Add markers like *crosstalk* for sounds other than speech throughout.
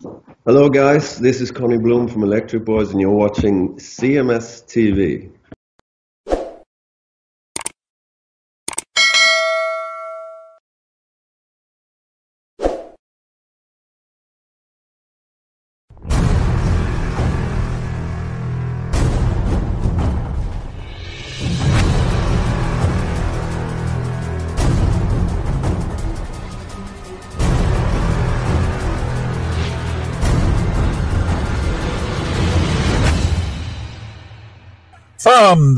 Hello, guys. This is Conny Bloom from Electric Boys, and you're watching CMS TV.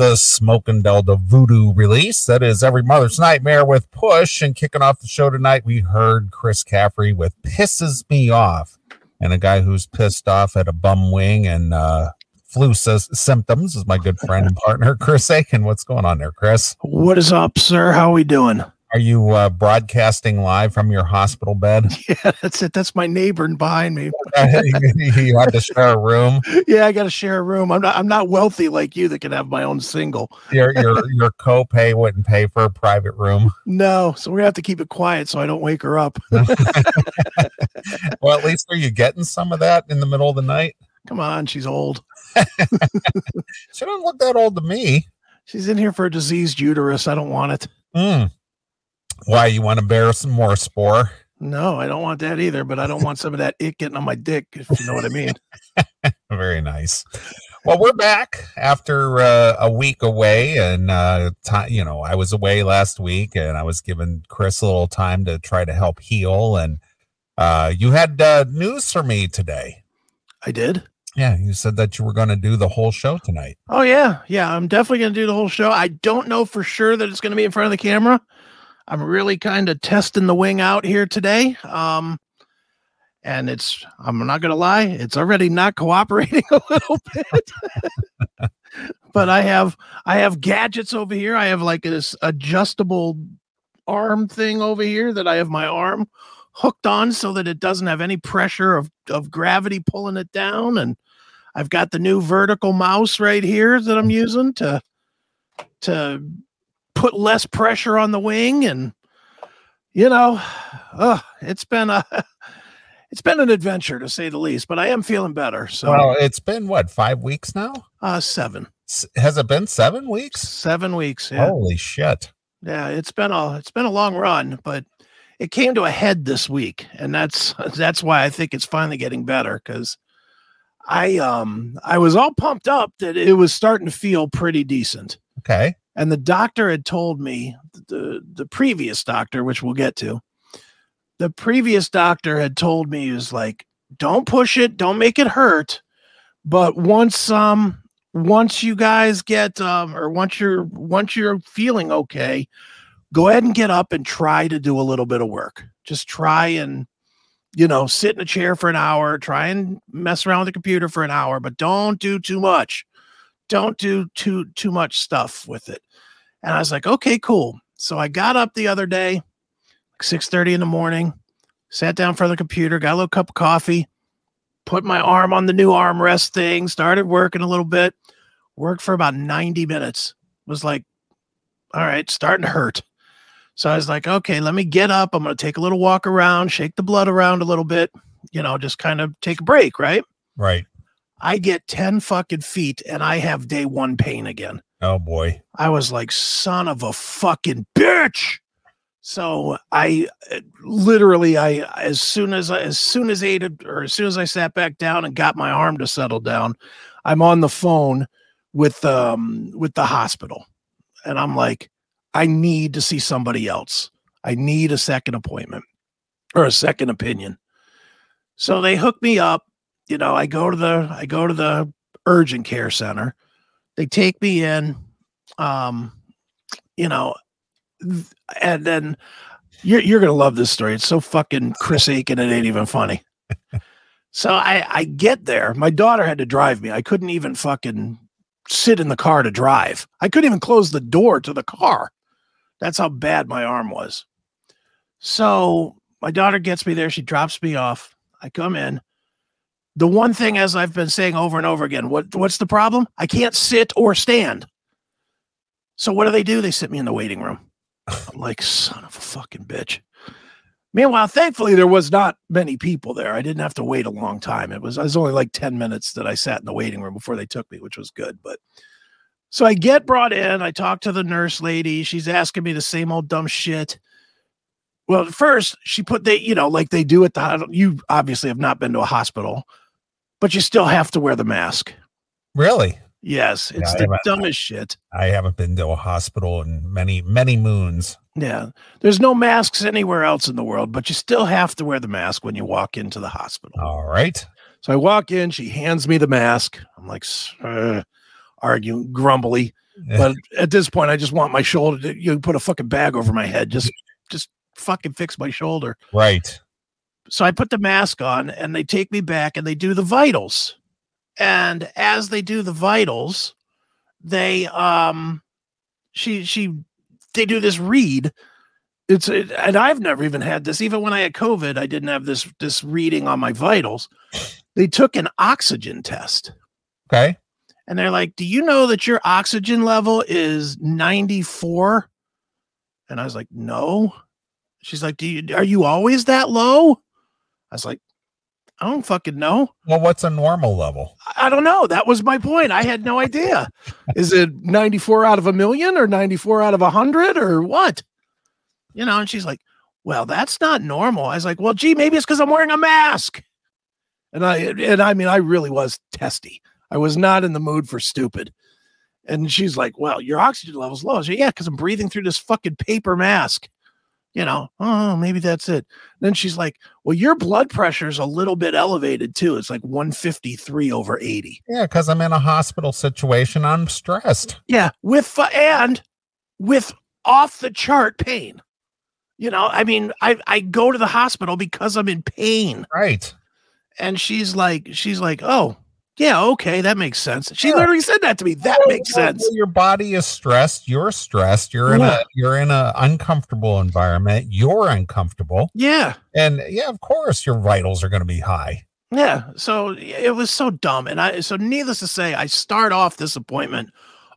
The Smoking Delta Voodoo release, that is Every Mother's Nightmare with Push. And kicking off the show tonight, we heard Chris Caffery with Pisses Me Off. And a guy who's pissed off at a bum wing and uh, flu s- symptoms is my good friend and partner, Chris Akin. What's going on there, Chris? What is up, sir? How are we doing? Are you uh, broadcasting live from your hospital bed? *laughs* Yeah, that's it. That's my neighbor behind me. *laughs* you had to share a room. *laughs* Yeah, I got to share a room. I'm not. I'm not wealthy like you that can have my own single. Your your your copay wouldn't pay for a private room. No, so we're gonna have to keep it quiet so I don't wake her up. well, at least are you getting some of that in the middle of the night? Come on, she's old. she doesn't look that old to me. She's in here for a diseased uterus. I don't want it. Mm. Why you want to bear some more spore? No, I don't want that either. But I don't want some of that it getting on my dick. If you know what I mean. *laughs* Very nice. Well, we're back after uh, a week away, and uh, time. You know, I was away last week, and I was giving Chris a little time to try to help heal. And uh, you had uh, news for me today. I did. Yeah, you said that you were going to do the whole show tonight. Oh yeah, yeah. I'm definitely gonna do the whole show. I don't know for sure that it's gonna be in front of the camera. I'm really kind of testing the wing out here today. Um, and it's I'm not gonna lie, it's already not cooperating *laughs* a little bit. but I have I have gadgets over here. I have like this adjustable arm thing over here that I have my arm hooked on so that it doesn't have any pressure of, of gravity pulling it down. And I've got the new vertical mouse right here that I'm using to to put less pressure on the wing and you know uh, it's been a *laughs* it's been an adventure to say the least but i am feeling better so Well, it's been what five weeks now? uh seven S- Has it been seven weeks? seven weeks yeah Holy shit! yeah it's been a it's been a long run but it came to a head this week and that's *laughs* that's why i think it's finally getting better because i um i was all pumped up that it was starting to feel pretty decent Okay, and the doctor had told me the the previous doctor which we'll get to the previous doctor had told me he was like don't push it don't make it hurt but once um once you guys get um or once you're once you're feeling okay go ahead and get up and try to do a little bit of work. Just try and you know sit in a chair for an hour try and mess around with the computer for an hour but don't do too much. Don't do too too much stuff with it and i was like okay cool. So i got up the other day like 6.30 in the morning sat down for the computer got a little cup of coffee put my arm on the new armrest thing started working a little bit worked for about 90 minutes. Was like all right starting to hurt. So i was like okay let me get up. I'm going to take a little walk around shake the blood around a little bit you know just kind of take a break right? Right. I get 10 fucking feet and I have day one pain again. Oh boy. I was like, son of a fucking bitch. So I literally, I as soon as as soon as I ate or as soon as I sat back down and got my arm to settle down, I'm on the phone with um with the hospital, and I'm like, I need to see somebody else. I need a second appointment or a second opinion. So they hook me up. You know, I go to the I go to the urgent care center. They take me in. Um, you know, and then you're you're gonna love this story. It's so fucking Chris Akin, it ain't even funny. *laughs* so I I get there. My daughter had to drive me. I couldn't even fucking sit in the car to drive. I couldn't even close the door to the car. That's how bad my arm was. So my daughter gets me there. She drops me off. I come in. The one thing, as I've been saying over and over again, what what's the problem? I can't sit or stand. So what do they do? They sit me in the waiting room. I'm like, son of a fucking bitch. Meanwhile, thankfully, there was not many people there. I didn't have to wait a long time. It was, it was only like 10 minutes that I sat in the waiting room before they took me, which was good. But so I get brought in. I talk to the nurse lady. She's asking me the same old dumb shit. Well, first, she put they, you know, like they do at the, you obviously have not been to a hospital, but you still have to wear the mask. Really? Yes. It's Yeah, the dumbest shit. I haven't been to a hospital in many, many moons. Yeah. There's no masks anywhere else in the world, but you still have to wear the mask when you walk into the hospital. All right. So I walk in, she hands me the mask. I'm like, uh, arguing grumbly. But at this point, I just want my shoulder to you put a fucking bag over my head. Just, just fucking fix my shoulder. right. So I put the mask on and they take me back and they do the vitals. And as they do the vitals, they um she she they do this read. It's it, and I've never even had this. Even when I had COVID, I didn't have this this reading on my vitals. They took an oxygen test Okay. and they're like, "Do you know that your oxygen level is 94?" And I was like, "No." She's like, "Do you are you always that low?" I was like, "I don't fucking know. Well, what's a normal level? I don't know. That was my point. I had no idea. Is it 94 out of a million or 94 out of a 100 or what?" You know, and she's like, "Well, that's not normal." I was like, "Well, gee, maybe it's cuz I'm wearing a mask." And I and I mean, I really was testy. I was not in the mood for stupid. And she's like, Well, your oxygen level's low. I said, Yeah, because I'm breathing through this fucking paper mask. You know, oh, maybe that's it. Then she's like, Well, your blood pressure's a little bit elevated too. It's like 153 over 80. Yeah, because I'm in a hospital situation. I'm stressed. Yeah, with and with off the chart pain. You know, I mean, I, I go to the hospital because I'm in pain. Right. And she's like, she's like, oh, yeah, okay, that makes sense. She Yeah. literally said that to me. That makes sense. Your body is stressed. You're stressed. You're in Yeah. a you're in a uncomfortable environment. You're uncomfortable. Yeah. And yeah, of course your vitals are going to be high. Yeah. So it was so dumb. And I, so needless to say, I start off this appointment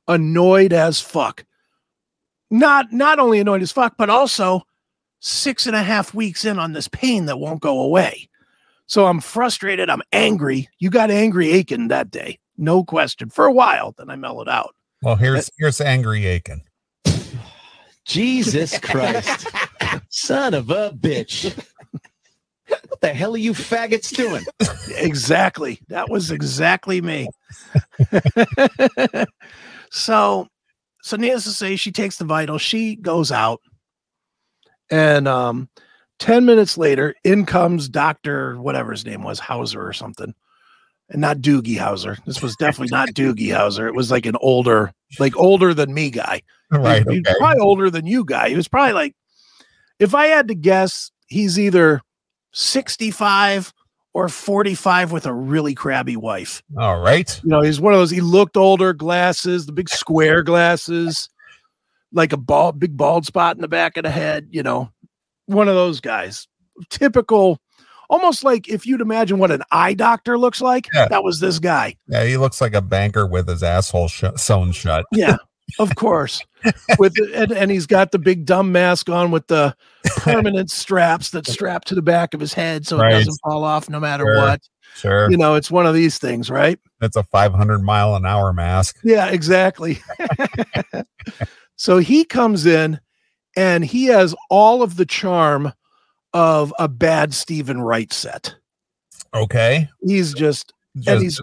annoyed as fuck. Not, not only annoyed as fuck, but also six and a half weeks in on this pain that won't go away. So I'm frustrated. I'm angry. You got angry Akin that day. No question. For a while, then I mellowed out. Well, here's here's angry Akin. *sighs* Jesus Christ. *laughs* Son of a bitch. What the hell are you faggots doing? exactly. That was exactly me. *laughs* so, so needless to say, she takes the vital. She goes out, and um, ten minutes later, in comes Doctor whatever his name was, Hauser or something, and not Doogie Howser. This was definitely not *laughs* Doogie Howser. It was like an older, like older than me guy. Right. He's Okay. probably older than you guy. He was probably like, if I had to guess, he's either 65 or 45 with a really crabby wife. All right. You know, he's one of those, he looked older, glasses, the big square glasses, like a bald, big bald spot in the back of the head, you know, one of those guys. Typical, almost like if you'd imagine what an eye doctor looks like, Yeah. that was this guy. Yeah, he looks like a banker with his asshole sh- sewn shut. Yeah, of course. *laughs* With and, and he's got the big dumb mask on with the *laughs* permanent straps that strap to the back of his head so it doesn't fall off no matter Sure. what. Sure. You know, it's one of these things, right? That's a 500 mile an hour mask. Yeah, exactly. *laughs* so he comes in and he has all of the charm of a bad Steven Wright set. Okay. He's just and he's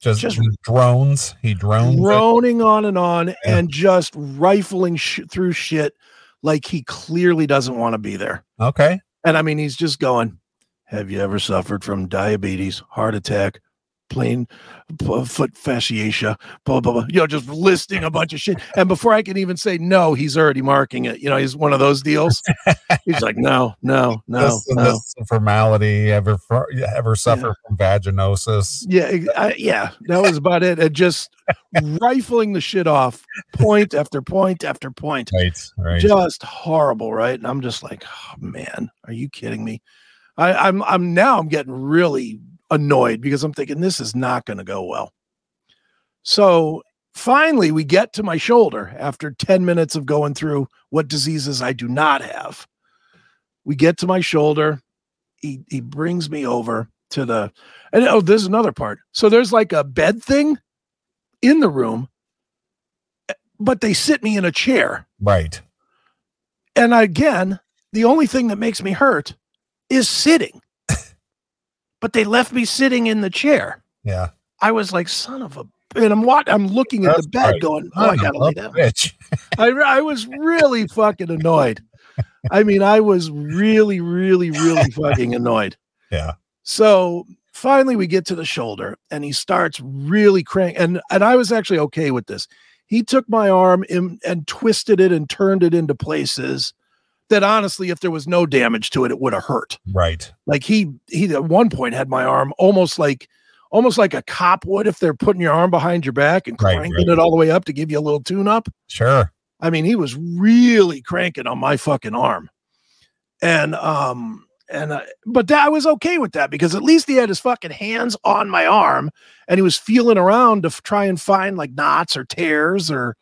just, just- drones. He drones. it. droning on and on and just rifling sh- through shit like he clearly doesn't want to be there. Okay. And I mean, he's just going, Have you ever suffered from diabetes, heart attack, plain foot fasciatia, blah, blah, blah, you know, just listing a bunch of shit. And before I can even say no, he's already marking it. You know, he's one of those deals. He's like, No, no, no, this, no. this formality. Ever ever suffer from vaginosis? Yeah, I, yeah, that was about it. And just rifling the shit off, point after point after point. Right. Right. just horrible, right? And I'm just like, oh, man, are you kidding me? I, I'm I'm now I'm getting really annoyed because I'm thinking this is not going to go well. So finally, we get to my shoulder after 10 minutes of going through what diseases I do not have. We get to my shoulder. He he brings me over to the and oh, there's another part. So there's like a bed thing in the room, eh, but they sit me in a chair. Right. And again, the only thing that makes me hurt is sitting. But they left me sitting in the chair. Yeah. I was like, son of a and I'm what I'm looking at That's the bed right. going, oh, I gotta lay down. bitch. *laughs* I, I was really fucking annoyed. I mean, I was really, really, really fucking annoyed. Yeah. So finally we get to the shoulder and he starts really crank and and I was actually okay with this. He took my arm in, and twisted it and turned it into places that honestly, if there was no damage to it, it would have hurt. Right. Like he he at one point had my arm almost like almost like a cop would if they're putting your arm behind your back and Right, cranking right. it all the way up to give you a little tune up. Sure. I mean, he was really cranking on my fucking arm. And um and uh, but that I was okay with that because at least he had his fucking hands on my arm and he was feeling around to f- try and find like knots or tears or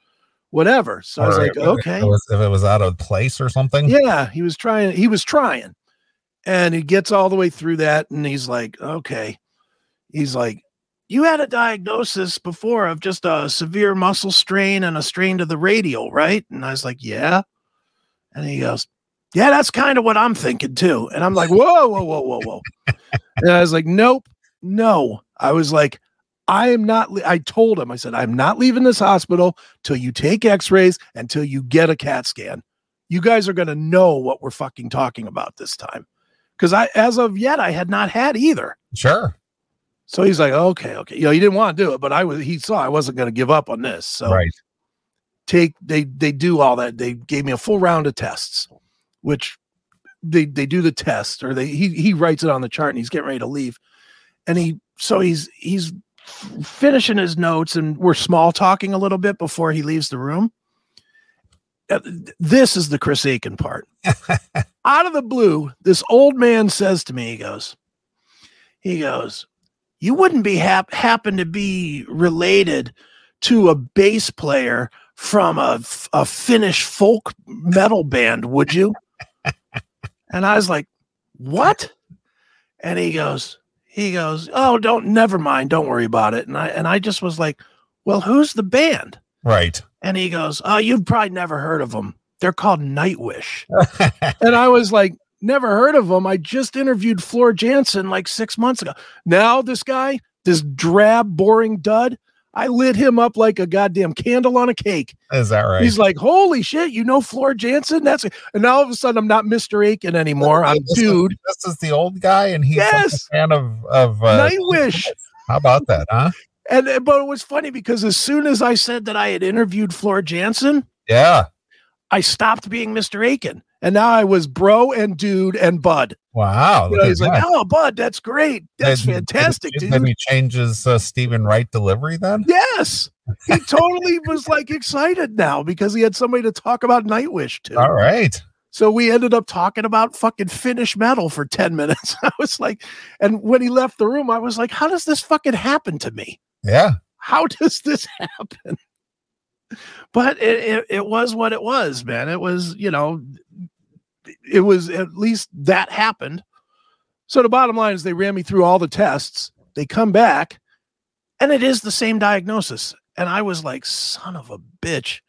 whatever. So I was like, okay. If it, was, if it was out of place or something. Yeah, he was trying. He was trying, and he gets all the way through that, and he's like, "Okay." He's like, "You had a diagnosis before of just a severe muscle strain and a strain to the radial, right?" And I was like, "Yeah." And he goes, "Yeah, that's kind of what I'm thinking too." And I'm like, "Whoa, whoa, whoa, whoa, whoa!" and I was like, "Nope, no." I was like, "I am not." I told him, I said, "I'm not leaving this hospital till you take X-rays until you get a CAT scan." you guys are going to know what we're fucking talking about this time. Because I, as of yet, I had not had either. Sure. So he's like, okay, okay. You know, he didn't want to do it, but I was, he saw I wasn't going to give up on this. So Right. take, they, they do all that. They gave me a full round of tests, which they, they do the test or they, he, he writes it on the chart and he's getting ready to leave. And he, so he's, he's finishing his notes and we're small talking a little bit before he leaves the room. Uh, This is the Chris Akin part. *laughs* Out of the blue, this old man says to me, he goes, he goes, you wouldn't be hap- happen to be related to a bass player from a, a Finnish folk metal band, would you? *laughs* and I was like, what? And he goes, he goes, oh, don't, never mind, don't worry about it. And I and I just was like, well, who's the band? Right. And he goes, oh, you've probably never heard of them. They're called Nightwish. *laughs* And I was like, never heard of them. I just interviewed Floor Jansen like six months ago. Now this guy, this drab, boring dud, I lit him up like a goddamn candle on a cake. Is that right? He's like, holy shit, you know Floor Jansen? That's and now all of a sudden I'm not Mr. Akin anymore. I'm This is- dude. This is the old guy, and he's Yes. a fan of of. Uh, Nightwish. *laughs* how about that, huh? And uh, but it was funny because as soon as I said that I had interviewed Floor Jansen, Yeah. I stopped being Mr. Akin. And now I was bro and dude and bud. Wow. You know, he's like, that. oh, bud, that's great. That's fantastic, dude. Did he changes uh, Steven Wright delivery then? Yes. He totally was like excited now because he had somebody to talk about Nightwish to. All right. So we ended up talking about fucking Finnish metal for 10 *laughs* minutes. I was like, and when he left the room, I was like, how does this fucking happen to me? Yeah. How does this *laughs* happen? But it, it, it was what it was, man. It was, you know, it was at least that happened. So the bottom line is they ran me through all the tests. They come back and it is the same diagnosis. And I was like, son of a bitch.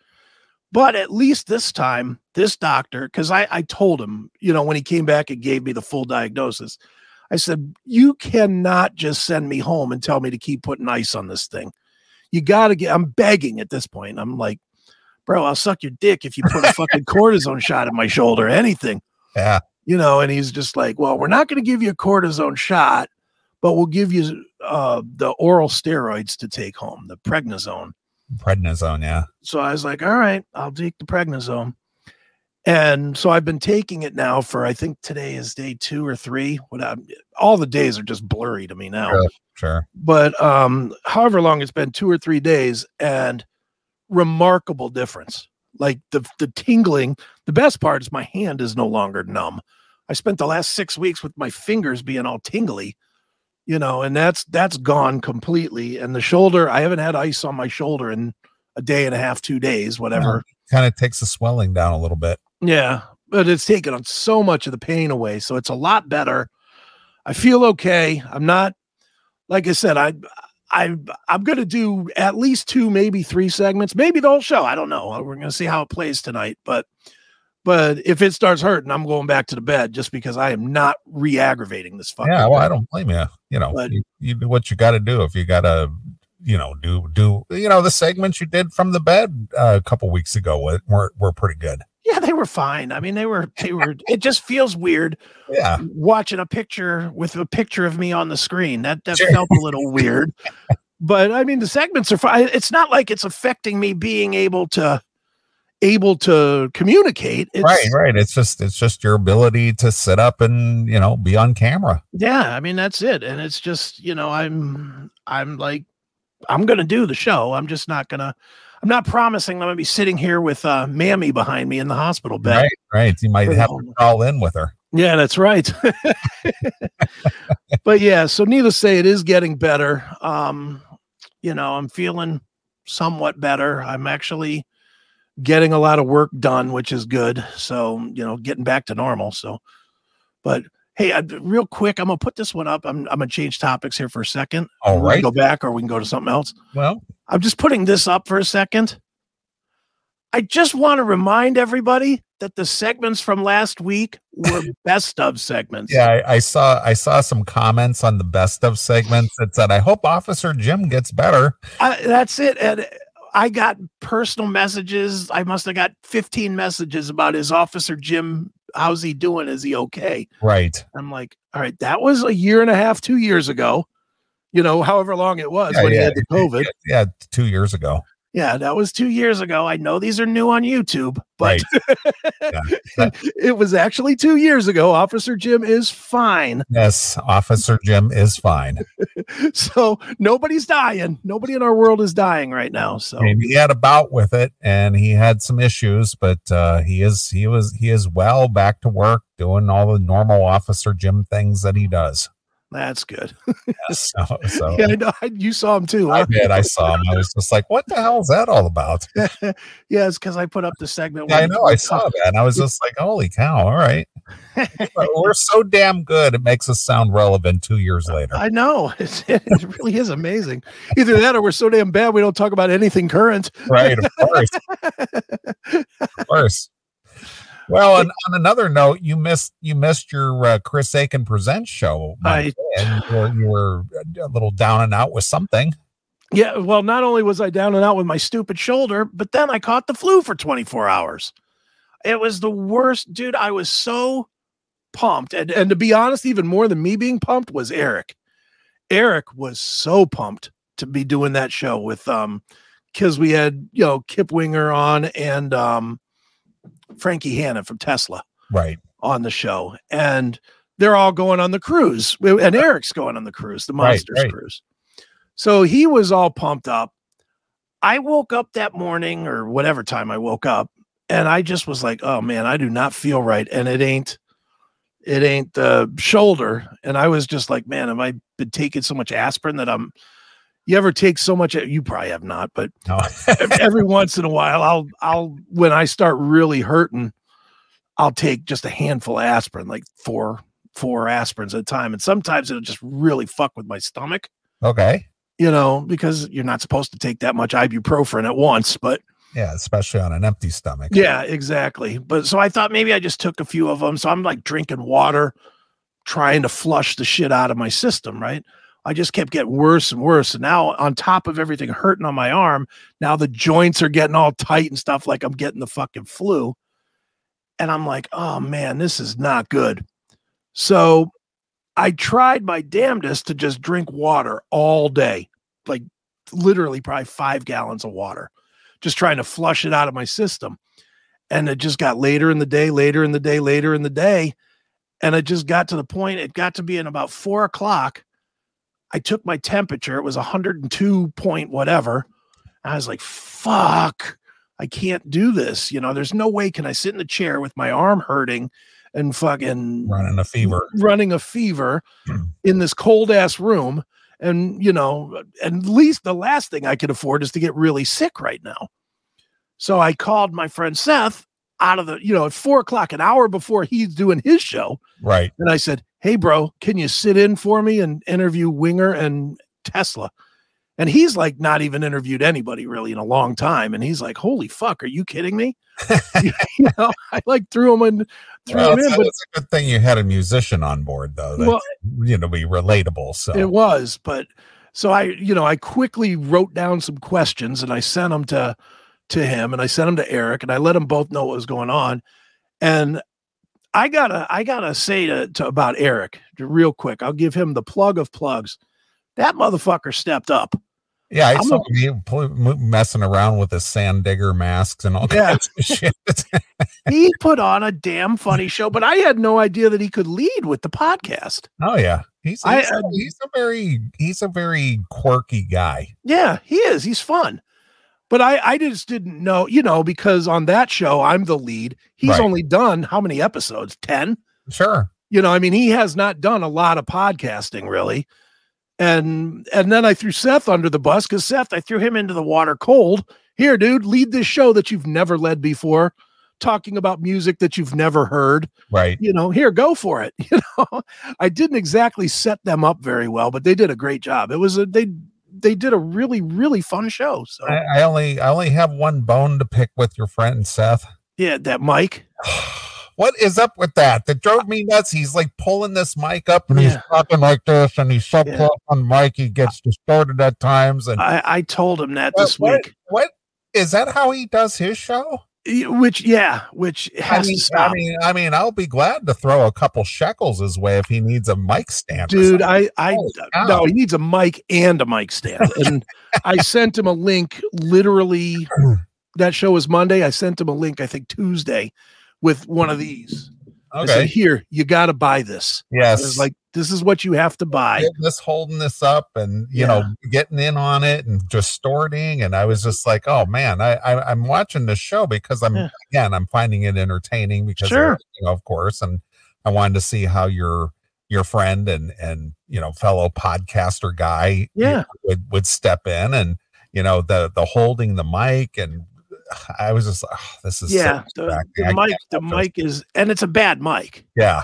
But at least this time, this doctor, because I, I told him, you know, when he came back and gave me the full diagnosis, I said, You cannot just send me home and tell me to keep putting ice on this thing. You got to get, I'm begging at this point. I'm like, Bro, I'll suck your dick if you put a fucking cortisone shot in my shoulder, anything Yeah. you know, and he's just like, well, we're not going to give you a cortisone shot, but we'll give you uh, the oral steroids to take home, the prednisone. Prednisone. Yeah. So I was like, all right, I'll take the prednisone. And so I've been taking it now for, I think today is day two or three. What I'm, all the days are just blurry to me now Sure. Sure. but um however long it's been two or three days and remarkable difference like the the tingling the best part is my hand is no longer numb i spent the last six weeks with my fingers being all tingly you know and that's that's gone completely and the shoulder i haven't had ice on my shoulder in a day and a half two days whatever Kind of takes the swelling down a little bit. yeah but it's taken on so much of the pain away. So it's a lot better. I feel okay. I'm not, like I said, I, I, I'm going to do at least two, maybe three segments, maybe the whole show. I don't know. We're going to see how it plays tonight, but, but if it starts hurting, I'm going back to the bed just because I am not re-aggravating this fucking. Yeah, well. I don't blame you. You know, But- you, you do what you got to do. If you got to, you know, do do you know the segments you did from the bed uh, a couple weeks ago were, were pretty good. Yeah, they were fine. I mean, they were they were. it just feels weird *laughs* Yeah, watching a picture with a picture of me on the screen. That that Sure. felt a *laughs* little weird. But I mean, the segments are fine. It's not like it's affecting me being able to able to communicate. It's, right, right. It's just it's just your ability to sit up and you know be on camera. Yeah, I mean that's it. And it's just, you know, I'm I'm like I'm gonna do the show. I'm just not gonna I'm not promising I'm gonna be sitting here with uh Mammy behind me in the hospital bed. Right, right. You might have to call in with her. Yeah, that's right. *laughs* but yeah, so needless to say, it is getting better. Um, you know, I'm feeling somewhat better. I'm actually getting a lot of work done, which is good. So, you know, getting back to normal. So, but hey, uh, I, real quick, I'm gonna put this one up. I'm I'm gonna change topics here for a second. All right, We can go back, or we can go to something else. Well, I'm just putting this up for a second. I just want to remind everybody that the segments from last week were *laughs* best of segments. yeah, I, I saw I saw some comments on the best of segments that said, "I hope Officer Jim gets better." I, that's it. And I got personal messages. I must have got 15 messages about his officer Jim. How's he doing? Is he okay? Right. I'm like, all right, that was a year and a half, two years ago. You know, however long it was Yeah, when he had the COVID. Yeah, two years ago. Yeah, that was two years ago. I know these are new on YouTube, but Right. *laughs* it was actually two years ago. Officer Jim is fine. Yes, Officer Jim is fine. *laughs* So nobody's dying. Nobody in our world is dying right now. So mean, he had a bout with it, and he had some issues, but uh, he is he was he is well back to work, doing all the normal Officer Jim things that he does. That's good. *laughs* So, so Yeah, I know. You saw him too. I did. I saw him. I was just like, "What the hell is that all about?" *laughs* yeah, it's because I put up the segment. Yeah, I know. I saw that, and I was just like, "Holy cow! All right, we're *laughs* so damn good. It makes us sound relevant two years later." I know. It's, it really is amazing. Either that or we're so damn bad we don't talk about anything current. Right, of course, of course. Well, and on another note, you missed you missed your uh, Chris Akin presents show, Mike, and you were, you were a little down and out with something. Yeah, well, not only was I down and out with my stupid shoulder, but then I caught the flu for 24 hours. It was the worst, dude. I was so pumped. And and to be honest, even more than me being pumped was Eric. Eric was so pumped to be doing that show with um because we had you know Kip Winger on and um Frankie Hannon from Tesla Right. on the show. And they're all going on the cruise. And Eric's going on the cruise, the Right, Monsters right. cruise. So he was all pumped up. I woke up that morning or whatever time I woke up and I just was like, oh man, I do not feel right. And it ain't, it ain't the shoulder. And I was just like, man, have I been taking so much aspirin that I'm, you ever take so much, you probably have not, but No. every once in a while, I'll, I'll, when I start really hurting, I'll take just a handful of aspirin, like four, four aspirins at a time. And sometimes it'll just really fuck with my stomach okay. you know, because you're not supposed to take that much ibuprofen at once. But Yeah, especially on an empty stomach. yeah, exactly. But so I thought maybe I just took a few of them. So I'm like drinking water, trying to flush the shit out of my system, right? I just kept getting worse and worse. And now, on top of everything hurting on my arm, now the joints are getting all tight and stuff like I'm getting the fucking flu. And I'm like, oh man, this is not good. So I tried my damnedest to just drink water all day, like literally probably five gallons of water, just trying to flush it out of my system. And it just got later in the day, later in the day, later in the day. And it just got to the point, it got to be in about four o'clock. I took my temperature, it was 102 point whatever. I was like, fuck, I can't do this. You know, there's no way can I sit in the chair with my arm hurting and fucking Running a fever. running a fever Hmm. *clears throat* in this cold ass room. And, you know, at least the last thing I could afford is to get really sick right now. So I called my friend Seth. out of the, you know, at four o'clock, an hour before he's doing his show. Right. And I said, Hey, bro, can you sit in for me and interview Winger and Tesla? And he's like, not even interviewed anybody really in a long time. And he's like, Holy fuck, are you kidding me? *laughs* *laughs* you know, I like threw him in, threw Well, him in, it's, but it's a good thing you had a musician on board, though. That well, you know, be relatable. So It was, but so I, you know, I quickly wrote down some questions and I sent them to to him and I sent them to Eric and I let them both know what was going on. And I gotta, I gotta say to, to about Eric real quick. I'll give him the plug of plugs. That motherfucker stepped up. yeah, I I'm saw him messing around with his sand digger masks and all Yeah. kinds of shit. *laughs* He put on a damn funny show, but I had no idea that he could lead with the podcast. oh yeah, he's he's, I- a, uh, he's a very he's a very quirky guy. Yeah, he is. He's fun. But I, I just didn't know, you know, because on that show, I'm the lead. He's Right. only done how many episodes? 10? Sure. You know, I mean, he has not done a lot of podcasting really. And and then I threw Seth under the bus because Seth, I threw him into the water cold. Here, dude, lead this show that you've never led before, talking about music that you've never heard. Right. You know, here, go for it. *laughs* You know, I didn't exactly set them up very well, but they did a great job. It was a they they did a really, really fun show. So I, I only I only have one bone to pick with your friend Seth. yeah, that Mike. *sighs* What is up with that? That drove me nuts. He's like pulling this mic up and he's Yeah. talking like this, and he's so Yeah. close on mic, he gets distorted at times. And I, I told him that What- this what- week. what is that? How he does his show? Which yeah, which I has mean, to stop. I mean, I mean, I'll be glad to throw a couple shekels his way if he needs a mic stand. Dude. I I cow. no, he needs a mic and a mic stand. And I *laughs* sent him a link literally *clears throat* that show was Monday. I sent him a link, I think Tuesday, with one of mm. these. I said, okay. here, you gotta buy this. Yes. like, this is what you have to buy. this holding this up and you know getting in on it and distorting and i was just like oh man i, I i'm watching this show because i'm Yeah. again i'm finding it entertaining because Sure. of, you know, of course and i wanted to see how your your friend and and you know fellow podcaster guy you Yeah. know, would would step in and you know the the holding the mic and *sighs* i was just like oh, this is so Yeah, the, the mic, the mic is, and it's a bad mic. yeah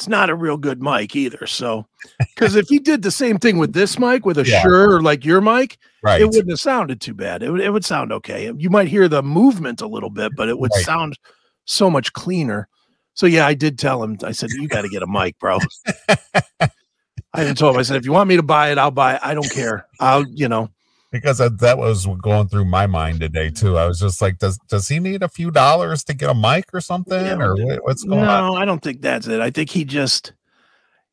It's not a real good mic either. So, *laughs* because if he did the same thing with this mic with a Yeah. Shure or like your mic, right it wouldn't have sounded too bad. It would, it would sound okay. You might hear the movement a little bit, but it would Right. sound so much cleaner. So yeah, I did tell him. I said, "You got to get a mic, bro." *laughs* I even told him. I said, "If you want me to buy it, I'll buy it. I don't care. I'll, you know." Because that, was going through my mind today too. I was just like, does does he need a few dollars to get a mic or something, Yeah, or what- what's going No, on? No, I don't think that's it. I think he just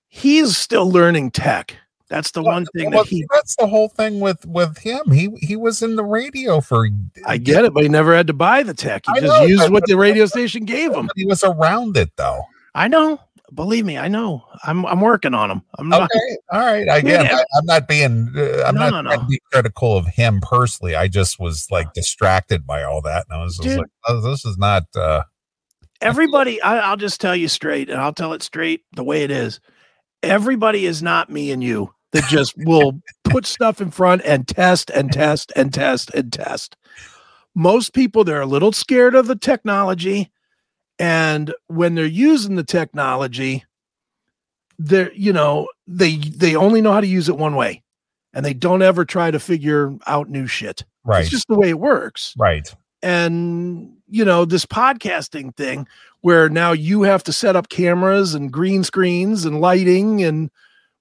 he's still learning tech. That's the one thing Well, that he. that's the whole thing with with him. He he was in the radio for. I get it, but he never had to buy the tech. He I just know, used what the radio station gave him. He was around it though. I know. Believe me, I know. I'm I'm working on him. I'm not. Okay, all right. *laughs* Again, Yeah. I, I'm not being. Uh, I'm No, not no, no. critical of him personally. I just was like distracted by all that, and I was just Dude. like, oh, "This is not." uh Everybody, I, I'll just tell you straight, and I'll tell it straight the way it is. Everybody is not me and you that just will put stuff in front and test and test and test and test. Most people, they're a little scared of the technology. And when they're using the technology, they're, you know, they they only know how to use it one way. And they don't ever try to figure out new shit. Right, It's just the way it works right. and you know this podcasting thing where now you have to set up cameras and green screens and lighting and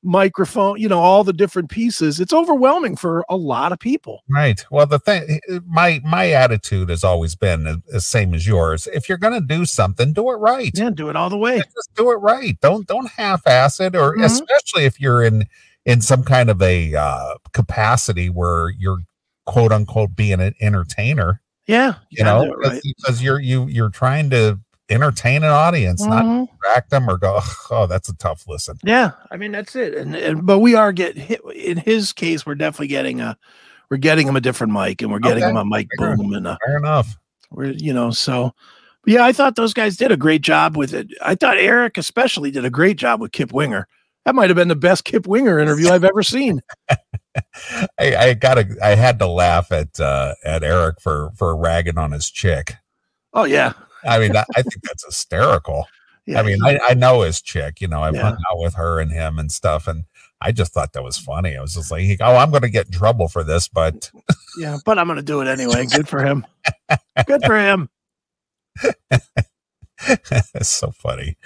microphone you know all the different pieces it's overwhelming for a lot of people Right. Well, the thing, my my attitude has always been the- same as yours. If you're going to do something, do it right. yeah do it all the way Just do it right. Don't don't half-ass it, or Mhm. especially if you're in in some kind of a uh, capacity where you're quote unquote being an entertainer. yeah You gotta know, right. because you're you you're trying to entertain an audience, not Mhm. distract them or go, oh, that's a tough listen. yeah i mean that's it and, and but we are get hit in his case we're definitely getting a we're getting him a different mic and we're getting Okay. him a mic Fair. boom and a Fair enough. we're you know so yeah i thought those guys did a great job with it i thought eric especially did a great job with kip winger that might have been the best kip winger interview i've ever seen *laughs* I, I gotta I had to laugh at uh at Eric for for ragging on his chick. oh yeah I mean, I, I think that's hysterical. *laughs* Yeah, I mean, I, I know his chick, you know, I've Yeah. hung out with her and him and stuff. And I just thought that was funny. I was just like, oh, I'm going to get in trouble for this, but *laughs* yeah, but I'm gonna do it anyway. Good for him. Good for him. *laughs* it's so funny.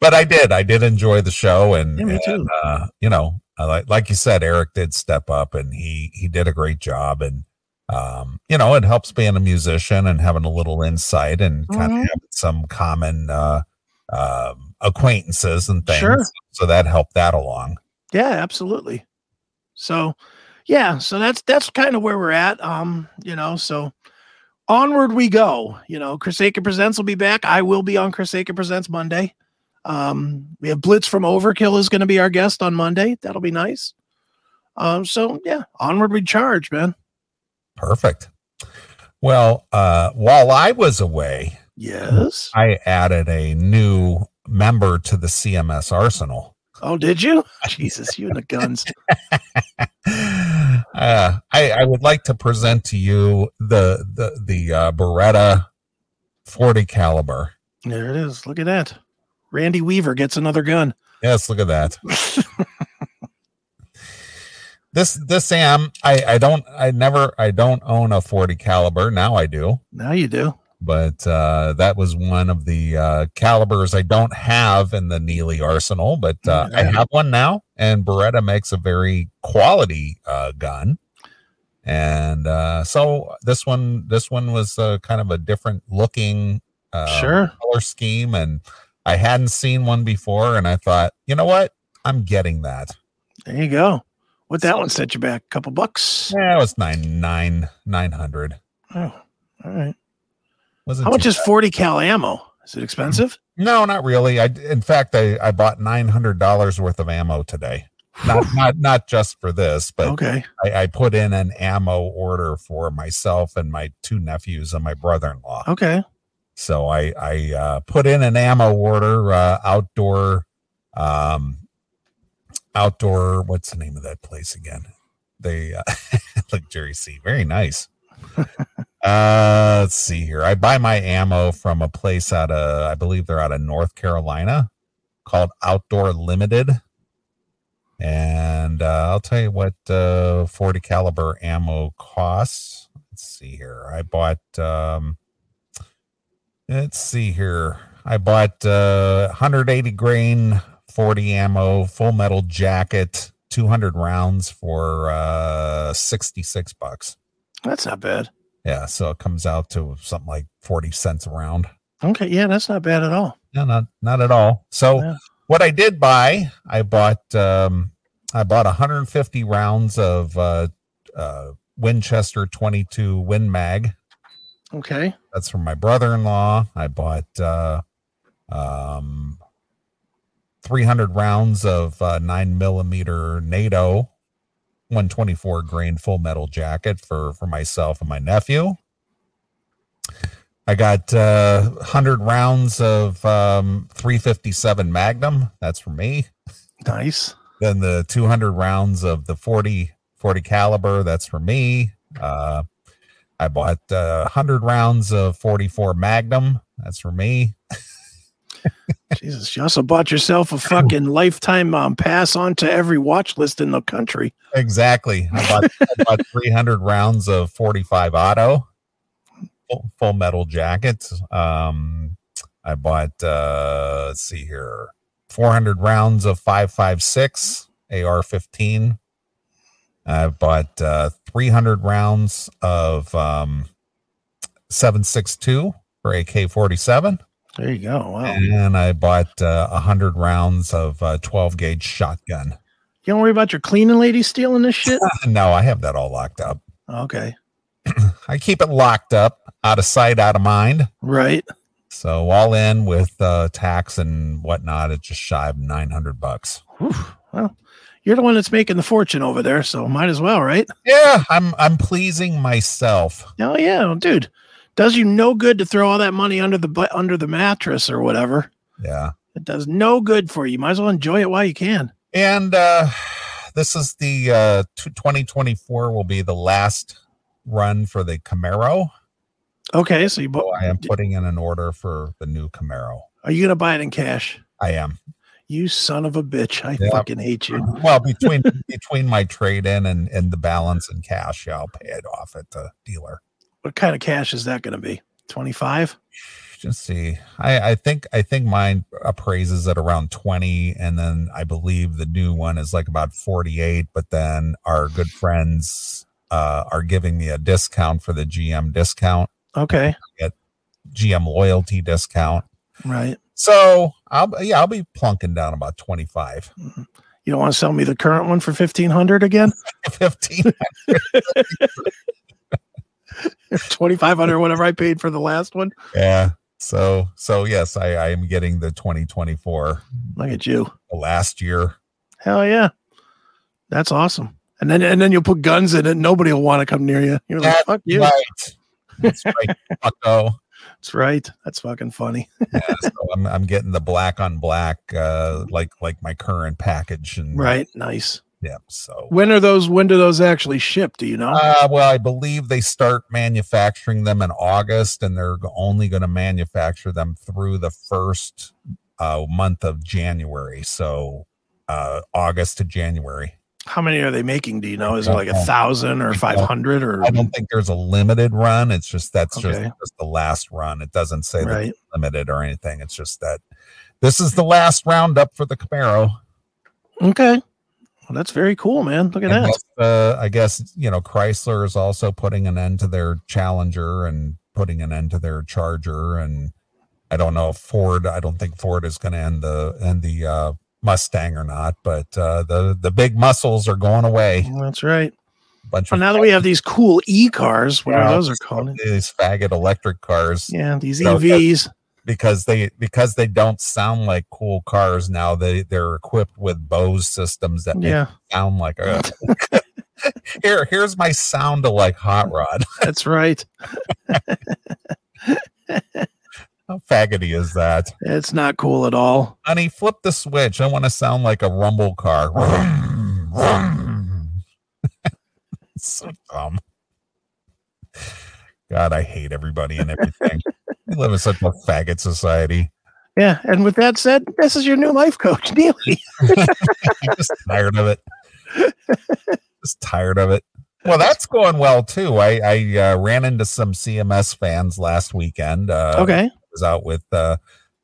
But I did, I did enjoy the show. And, Yeah, me and, too. uh, you know, like, like you said, Eric did step up and he, he did a great job. And, um, you know, it helps being a musician and having a little insight and kind of Mhm. having some common, uh, um, acquaintances and things. Sure. So that helped that along. Yeah, absolutely. So, yeah, so that's that's kind of where we're at. Um, you know, so onward we go. You know, Chris Akin Presents will be back. I will be on Chris Akin Presents Monday. Um, we have Blitz from Overkill is going to be our guest on Monday. That'll be nice. Um, so yeah, onward we charge, man. Perfect. Well, uh, while I was away, Yes. I added a new member to the CMS arsenal. Oh, did you? *laughs* Jesus, you and the guns. *laughs* uh, I, I would like to present to you the the the uh, Beretta 40 caliber. There it is. Look at that. Randy Weaver gets another gun. Yes, look at that. *laughs* This this am I I don't I never I don't own a 40 caliber. Now I do. now you do. but uh, that was one of the uh, calibers I don't have in the Neeley arsenal, but uh, I have one now, and Beretta makes a very quality uh, gun. And uh, so this one, this one was uh, kind of a different looking uh, sure. color scheme, and I hadn't seen one before, and I thought, you know what, I'm getting that. There you go. What that one set you back? A couple bucks. Yeah, it was nine nine nine hundred. Oh, all right. Wasn't How much is 40 cal ammo? Is it expensive? No, not really. I in fact I, I bought nine hundred dollars worth of ammo today. Not not not just for this, but okay. I, I put in an ammo order for myself and my two nephews and my brother in law. Okay. So I I uh, put in an ammo order, uh, outdoor, um, outdoor. What's the name of that place again? They uh, *laughs* like Jerry C. Very nice. *laughs* uh, let's see here. I buy my ammo from a place out of, I believe they're out of North Carolina, called Outdoor Limited. And uh, I'll tell you what uh, 40 caliber ammo costs. Let's see here. I bought. Um, let's see here. I bought uh, 180 grain 40 ammo, full metal jacket, 200 rounds for uh, 66 bucks. That's not bad. Yeah, so it comes out to something like 40 cents a round. Okay. Yeah, that's not bad at all. No, not not at all. So Yeah. what I did buy, I bought um I bought 150 rounds of uh uh Winchester 22 Win Mag. Okay. That's from my brother-in-law. I bought uh um 300 rounds of uh, 9 millimeter NATO 124 grain full metal jacket for for myself and my nephew. I got uh, 100 rounds of um, 357 Magnum. That's for me. Nice. Then the 200 rounds of the 40 40 caliber. That's for me. Uh, I bought uh, 100 rounds of 44 Magnum. That's for me. *laughs* Jesus. You also bought yourself a fucking lifetime um, pass on to every watch list in the country. Exactly. I bought, I bought *laughs* 300 rounds of 45 auto full, full metal jacket. Um, I bought, uh, let's see here, 400 rounds of 556 AR 15. I bought uh, 300 rounds of um, 762 for AK 47. There you go. Wow. And I bought uh, 100 rounds of uh, 12 gauge shotgun. You don't worry about your cleaning lady stealing this shit? *laughs* No, I have that all locked up. Okay. *clears throat* I keep it locked up, out of sight, out of mind. Right. So all in with uh, tax and whatnot, it's just shy of nine hundred bucks. Whew. Well, you're the one that's making the fortune over there, so might as well, right? Yeah, I'm I'm pleasing myself. Oh yeah, dude. Does you no good to throw all that money under the under the mattress or whatever. Yeah, It does no good for you. Might as well enjoy it while you can. and uh, this is the uh, 2024 will be the last run for the Camaro. Okay, so you bu- So I am putting in an order for the new Camaro. are you gonna buy it in cash? I am. You son of a bitch! I Yeah. fucking hate you. *laughs* Well, between between my trade in and, and the balance in cash, yeah, I'll pay it off at the dealer. What kind of cash is that gonna be? Twenty five. Just see. I, I think I think mine appraises at around 20, and then I believe the new one is like about 48, but then our good friends uh are giving me a discount for the GM discount, Okay, GM loyalty discount. right. So I'll yeah, I'll be plunking down about 25. You don't want to sell me the current one for fifteen hundred again? *laughs* 15. *laughs* Twenty five hundred, whatever I paid for the last one. Yeah. So so yes, I, I am getting the 2024 Look at you. the last year. Hell yeah. That's awesome. And then and then you'll put guns in it. Nobody will want to come near you. You're like, That's fuck you. Right. That's right. *laughs* Fucko. That's right. That's fucking funny. *laughs* Yeah, so I'm I'm getting the black on black uh like like my current package and Right. Nice. Yeah. So When are those when do those actually ship? Do you know? uh, well, I believe they start manufacturing them in August, and they're only going to manufacture them through the first uh, month of January. So uh, August to January. How many are they making? Do you know? Is it like a thousand or five hundred or I don't think there's a limited run. It's just that's Okay. just, just the last run. It doesn't say that right? it's limited or anything. It's just that this is the last roundup for the Camaro. Okay. Well, that's very cool, man. Look at I that. guess, uh, I guess you know Chrysler is also putting an end to their Challenger and putting an end to their Charger, and I don't know if Ford. I don't think Ford is going to end the end the uh, Mustang or not, but uh, the the big muscles are going away. That's right. bunch Well, now that we have these cool e cars, whatever Yeah, those are called. these faggot electric cars Yeah, these So, EVs. Because they because they don't sound like cool cars now. They they're equipped with Bose systems that Yeah, sound like uh, a. *laughs* Here, here's my sound like hot rod. *laughs* that's right. How faggoty is that? It's not cool at all. Honey, flip the switch. I want to sound like a rumble car. *laughs* So dumb. God, I hate everybody and everything. We live in such a faggot society. Yeah, and with that said, this is your new life coach, *laughs* Neeley. I'm *laughs* just tired of it. Just tired of it. Well, that's going well too. I, I uh, ran into some CMS fans last weekend. Uh, Okay, I was out with uh,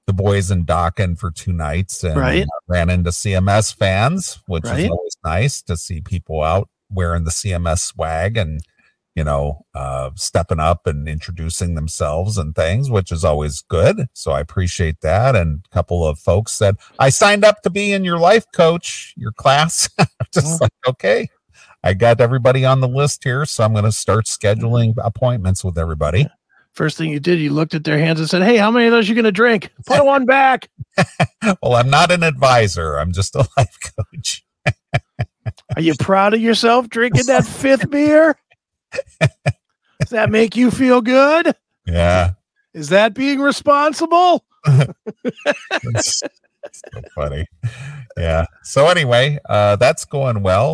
the boys in Dockin for two nights and Right. ran into CMS fans, which Right. is always nice to see people out wearing the CMS swag and you know uh, stepping up and introducing themselves and things, which is always good. So I appreciate that. And a couple of folks said, "I signed up to be in your life coach, your class." *laughs* Just like okay. I got everybody on the list here, so I'm going to start scheduling appointments with everybody. first thing you did, you looked at their hands and said, "Hey, how many of those you gonna drink? *laughs* Put one back." Well, I'm not an advisor. I'm just a *laughs* life coach. Are you proud of yourself drinking that fifth beer? Does that make you feel good? Yeah. Is that being responsible? It's so funny. Yeah. So anyway, uh that's going well.